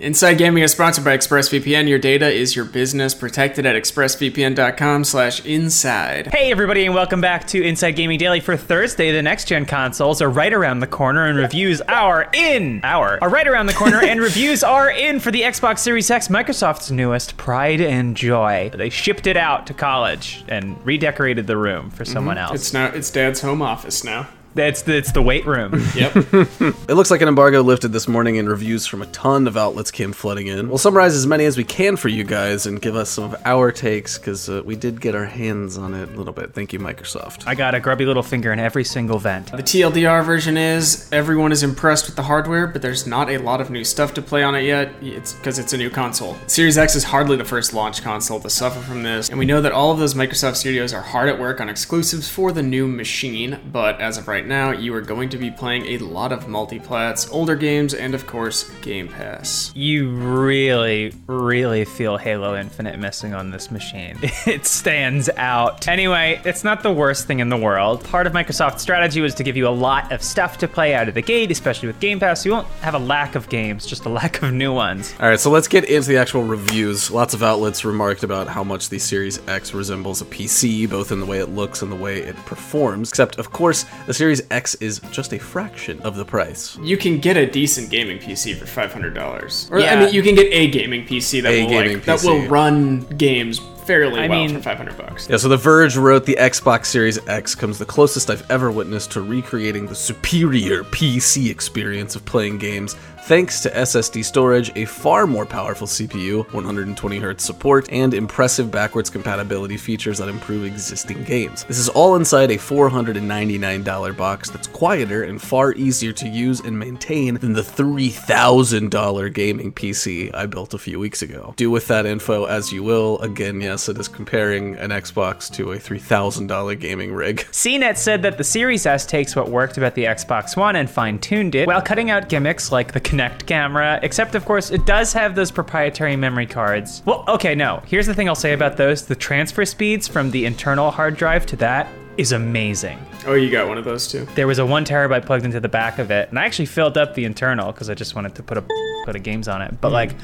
Inside Gaming is sponsored by ExpressVPN. Your data is your business. Protected at expressvpn.com slash inside. Hey everybody and welcome back to Inside Gaming Daily for Thursday. The next gen consoles are right around the corner and reviews are in. Our are right around the corner and reviews are in for the Xbox Series X, Microsoft's newest pride and joy. They shipped it out to college and redecorated the room for mm-hmm. someone else. It's now it's Dad's home office now. It's the, it's the weight room. Yep. It looks like an embargo lifted this morning, and reviews from a ton of outlets came flooding in. We'll summarize as many as we can for you guys and give us some of our takes because uh, we did get our hands on it a little bit. Thank you, Microsoft. I got a grubby little finger in every single vent. the TLDR version is everyone is impressed with the hardware, but there's not a lot of new stuff to play on it yet. It's because it's a new console. Series X is hardly the first launch console to suffer from this, and we know that all of those Microsoft studios are hard at work on exclusives for the new machine. But as of right now, you are going to be playing a lot of multiplats, older games, and of course Game Pass. You really, really feel Halo Infinite missing on this machine. It stands out. Anyway, it's not the worst thing in the world. Part of Microsoft's strategy was to give you a lot of stuff to play out of the gate, especially with Game Pass. You won't have a lack of games, just a lack of new ones. All right, so let's get into the actual reviews. Lots of outlets remarked about how much the Series X resembles a PC, both in the way it looks and the way it performs. Except, of course, the Series X is just a fraction of the price. You can get a decent gaming PC for five hundred dollars, or I mean, you can get a gaming PC that A will gaming like that will run games fairly I well mean- for five hundred bucks. Yeah, so The Verge wrote the Xbox Series X comes the closest I've ever witnessed to recreating the superior PC experience of playing games. Thanks to SSD storage, a far more powerful CPU, 120Hz support, and impressive backwards compatibility features that improve existing games. This is all inside a $499 box that's quieter and far easier to use and maintain than the $3,000 gaming PC I built a few weeks ago. Do with that info as you will. Again, yes, it is comparing an Xbox to a $3,000 gaming rig. CNET said that the Series S takes what worked about the Xbox One and fine tuned it, while cutting out gimmicks like the Kinect camera, except of course it does have those proprietary memory cards. Well, okay, no. Here's the thing I'll say about those the transfer speeds from the internal hard drive to that is amazing. Oh, you got one of those too. There was a one terabyte plugged into the back of it, and I actually filled up the internal because I just wanted to put a put of games on it. But like,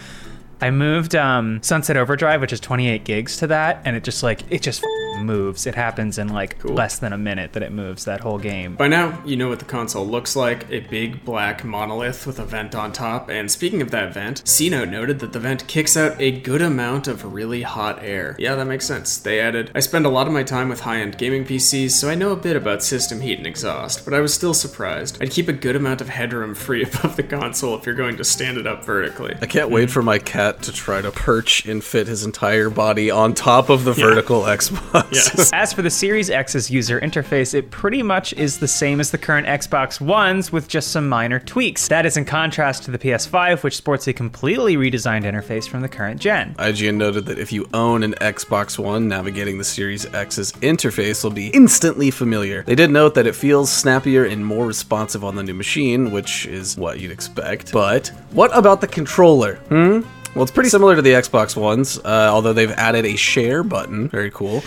I moved um, Sunset Overdrive, which is 28 gigs, to that, and it just like it just moves. It happens in like less than a minute that it moves that whole game. By now, you know what the console looks like a big black monolith with a vent on top. And speaking of that vent, CNET noted that the vent kicks out a good amount of really hot air. Yeah, that makes sense. They added, I spend a lot of my time with high end gaming PCs, so I know a bit about system heat and exhaust, but I was still surprised. I'd keep a good amount of headroom free above the console if you're going to stand it up vertically. I can't wait for my cat to try to perch and fit his entire body on top of the vertical Xbox. Yes. As for the Series X's user interface, it pretty much is the same as the current Xbox Ones with just some minor tweaks. That is in contrast to the PS5, which sports a completely redesigned interface from the current gen. IGN noted that if you own an Xbox One, navigating the Series X's interface will be instantly familiar. They did note that it feels snappier and more responsive on the new machine, which is what you'd expect. But what about the controller? Hmm? Well, it's pretty similar to the Xbox Ones, uh, although they've added a share button. Very cool.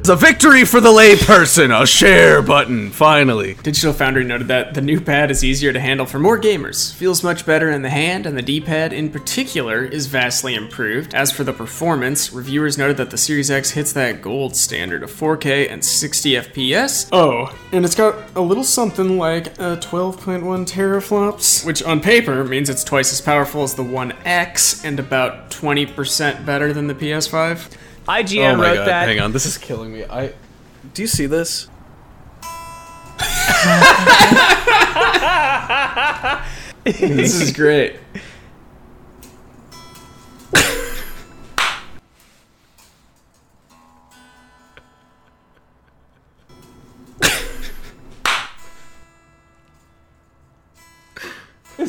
It's a victory for the layperson! A share button, finally. Digital Foundry noted that the new pad is easier to handle for more gamers, feels much better in the hand, and the D pad in particular is vastly improved. As for the performance, reviewers noted that the Series X hits that gold standard of 4K and 60 FPS. Oh, and it's got a little something like uh, a 12.1 teraflops, which on paper means it's twice as powerful as the One X and about 20% better than the PS5. IGN oh my wrote god, that hang on, this is killing me. I do you see this? this is great.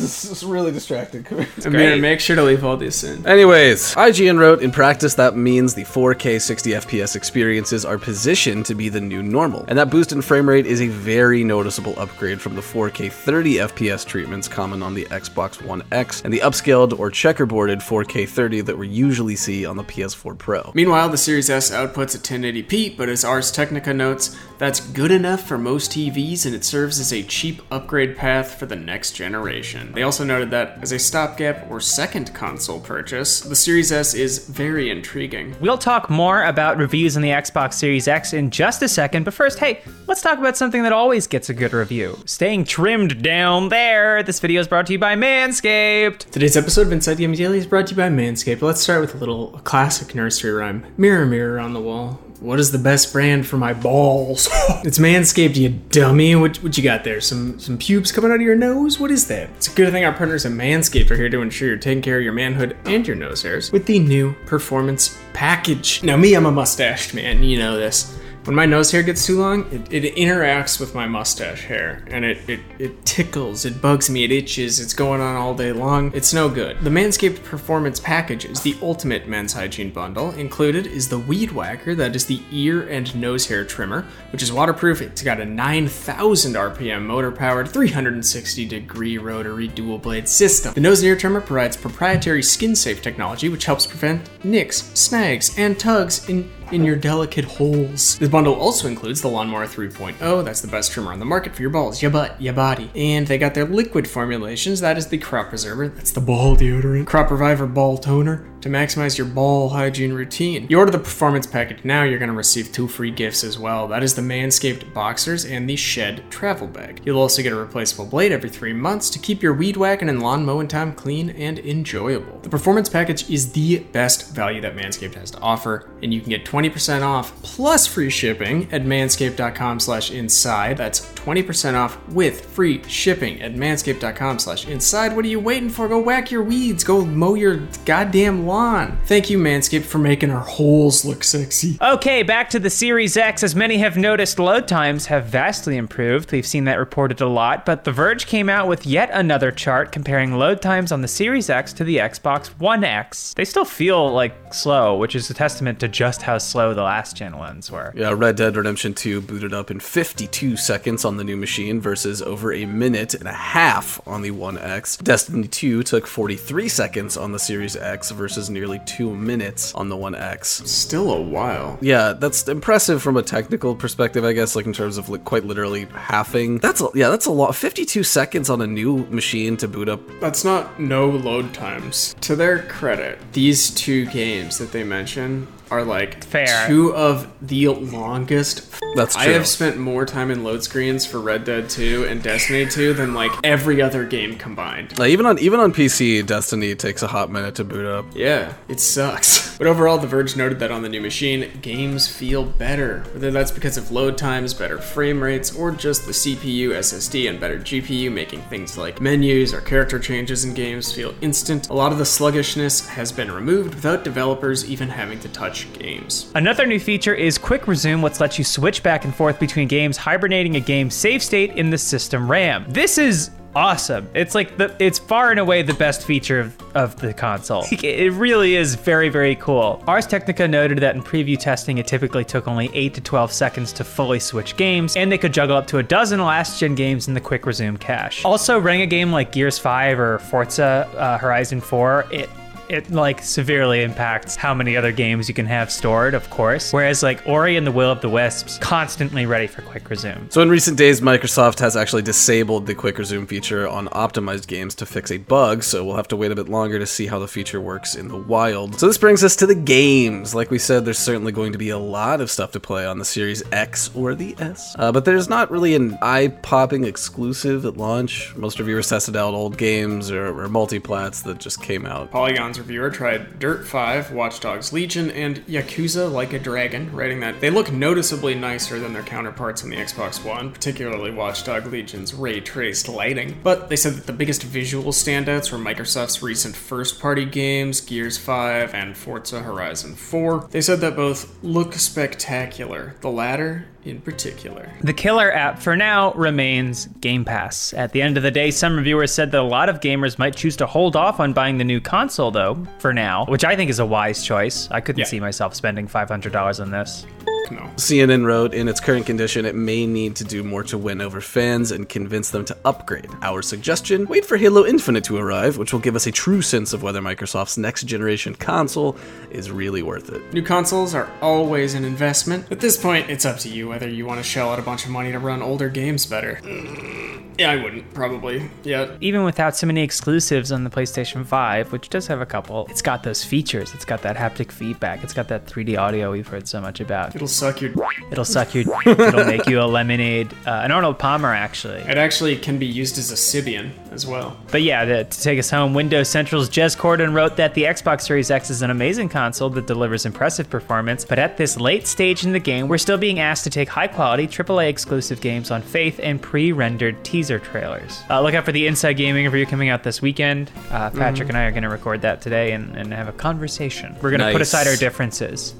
This is really distracting. Come here. Amir, great. make sure to leave all this in. Anyways, IGN wrote, in practice, that means the 4K 60 FPS experiences are positioned to be the new normal. And that boost in frame rate is a very noticeable upgrade from the 4K 30 FPS treatments common on the Xbox One X and the upscaled or checkerboarded 4K 30 that we usually see on the PS4 Pro. Meanwhile, the Series S outputs at 1080p, but as Ars Technica notes, that's good enough for most TVs and it serves as a cheap upgrade path for the next generation. They also noted that as a stopgap or second console purchase, the Series S is very intriguing. We'll talk more about reviews on the Xbox Series X in just a second, but first, hey, let's talk about something that always gets a good review. Staying trimmed down there. This video is brought to you by Manscaped. Today's episode of Inside Gaming Daily is brought to you by Manscaped. Let's start with a little classic nursery rhyme. Mirror, mirror on the wall. What is the best brand for my balls? it's Manscaped, you dummy. What, what you got there? Some some pubes coming out of your nose? What is that? It's a good thing our partners at Manscaped are here to ensure you're taking care of your manhood and your nose hairs with the new Performance Package. Now, me, I'm a mustached man. You know this. When my nose hair gets too long, it, it interacts with my mustache hair and it, it, it tickles, it bugs me, it itches, it's going on all day long. It's no good. The Manscaped Performance Package is the ultimate men's hygiene bundle. Included is the Weed Whacker, that is the ear and nose hair trimmer, which is waterproof. It's got a 9,000 RPM motor powered, 360 degree rotary dual blade system. The nose and ear trimmer provides proprietary skin safe technology, which helps prevent nicks, snags, and tugs in in your delicate holes. This bundle also includes the Lawnmower 3.0, that's the best trimmer on the market for your balls, your butt, your body. And they got their liquid formulations, that is the Crop Preserver, that's the ball deodorant, Crop Reviver ball toner, to maximize your ball hygiene routine. You order the performance package now, you're going to receive two free gifts as well. That is the Manscaped Boxers and the Shed Travel Bag. You'll also get a replaceable blade every three months to keep your weed whacking and lawn mowing time clean and enjoyable. The performance package is the best value that Manscaped has to offer, and you can get 20% off plus free shipping at manscaped.com slash inside. That's 20% off with free shipping at manscaped.com slash inside. What are you waiting for? Go whack your weeds. Go mow your goddamn lawn. Thank you, Manscaped, for making our holes look sexy. Okay, back to the Series X. As many have noticed, load times have vastly improved. We've seen that reported a lot, but The Verge came out with yet another chart comparing load times on the Series X to the Xbox One X. They still feel like slow, which is a testament to just how slow the last gen ones were. Yeah, Red Dead Redemption 2 booted up in 52 seconds on the new machine versus over a minute and a half on the One X. Destiny 2 took 43 seconds on the Series X versus nearly 2 minutes on the One X. Still a while. Yeah, that's impressive from a technical perspective, I guess, like in terms of like quite literally halving. That's a, yeah, that's a lot. 52 seconds on a new machine to boot up. That's not no load times. To their credit, these two games that they mention are like Fair. two of the longest. That's true. I have spent more time in load screens for Red Dead 2 and Destiny 2 than like every other game combined. Like, even on even on PC, Destiny takes a hot minute to boot up. Yeah, it sucks. But overall, The Verge noted that on the new machine, games feel better. Whether that's because of load times, better frame rates, or just the CPU, SSD, and better GPU making things like menus or character changes in games feel instant, a lot of the sluggishness has been removed without developers even having to touch games. Another new feature is Quick Resume, which lets you switch back and forth between games, hibernating a game's save state in the system RAM. This is awesome. It's like the it's far and away the best feature of, of the console. It really is very, very cool. Ars Technica noted that in preview testing, it typically took only 8 to 12 seconds to fully switch games, and they could juggle up to a dozen last gen games in the quick resume cache. Also, running a game like Gears 5 or Forza uh, Horizon 4, it it like severely impacts how many other games you can have stored, of course. Whereas like Ori and the Will of the Wisps, constantly ready for quick resume. So in recent days, Microsoft has actually disabled the quick resume feature on optimized games to fix a bug, so we'll have to wait a bit longer to see how the feature works in the wild. So this brings us to the games. Like we said, there's certainly going to be a lot of stuff to play on the Series X or the S, uh, but there's not really an eye-popping exclusive at launch. Most reviewers tested out old games or, or multiplats that just came out. Polygon's reviewer tried Dirt 5, Watch Dogs Legion, and Yakuza Like a Dragon, writing that they look noticeably nicer than their counterparts on the Xbox One, particularly Watch Dog Legion's ray traced lighting. But they said that the biggest visual standouts were Microsoft's recent first party games, Gears 5 and Forza Horizon 4. They said that both look spectacular. The latter in particular. The killer app for now remains Game Pass. At the end of the day, some reviewers said that a lot of gamers might choose to hold off on buying the new console, though, for now, which I think is a wise choice. I couldn't Yeah. see myself spending $500 on this. No. CNN wrote, in its current condition, it may need to do more to win over fans and convince them to upgrade. Our suggestion wait for Halo Infinite to arrive, which will give us a true sense of whether Microsoft's next generation console is really worth it. New consoles are always an investment. At this point, it's up to you whether you want to shell out a bunch of money to run older games better. Mm, Yeah, I wouldn't, probably. Yeah. Even without so many exclusives on the PlayStation 5, which does have a couple, it's got those features. It's got that haptic feedback. It's got that 3D audio we've heard so much about. It'll suck your. It'll suck your. it'll make you a lemonade. Uh, an Arnold Palmer, actually. It actually can be used as a Sybian as well. But yeah, to, to take us home, Windows Central's Jez Corden wrote that the Xbox Series X is an amazing console that delivers impressive performance, but at this late stage in the game, we're still being asked to take high quality AAA exclusive games on faith and pre rendered teaser trailers. Uh, look out for the Inside Gaming review coming out this weekend. Uh, Patrick and I are going to record that today and, and have a conversation. We're going to put aside our differences.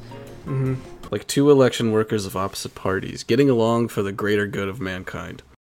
Like two election workers of opposite parties, getting along for the greater good of mankind.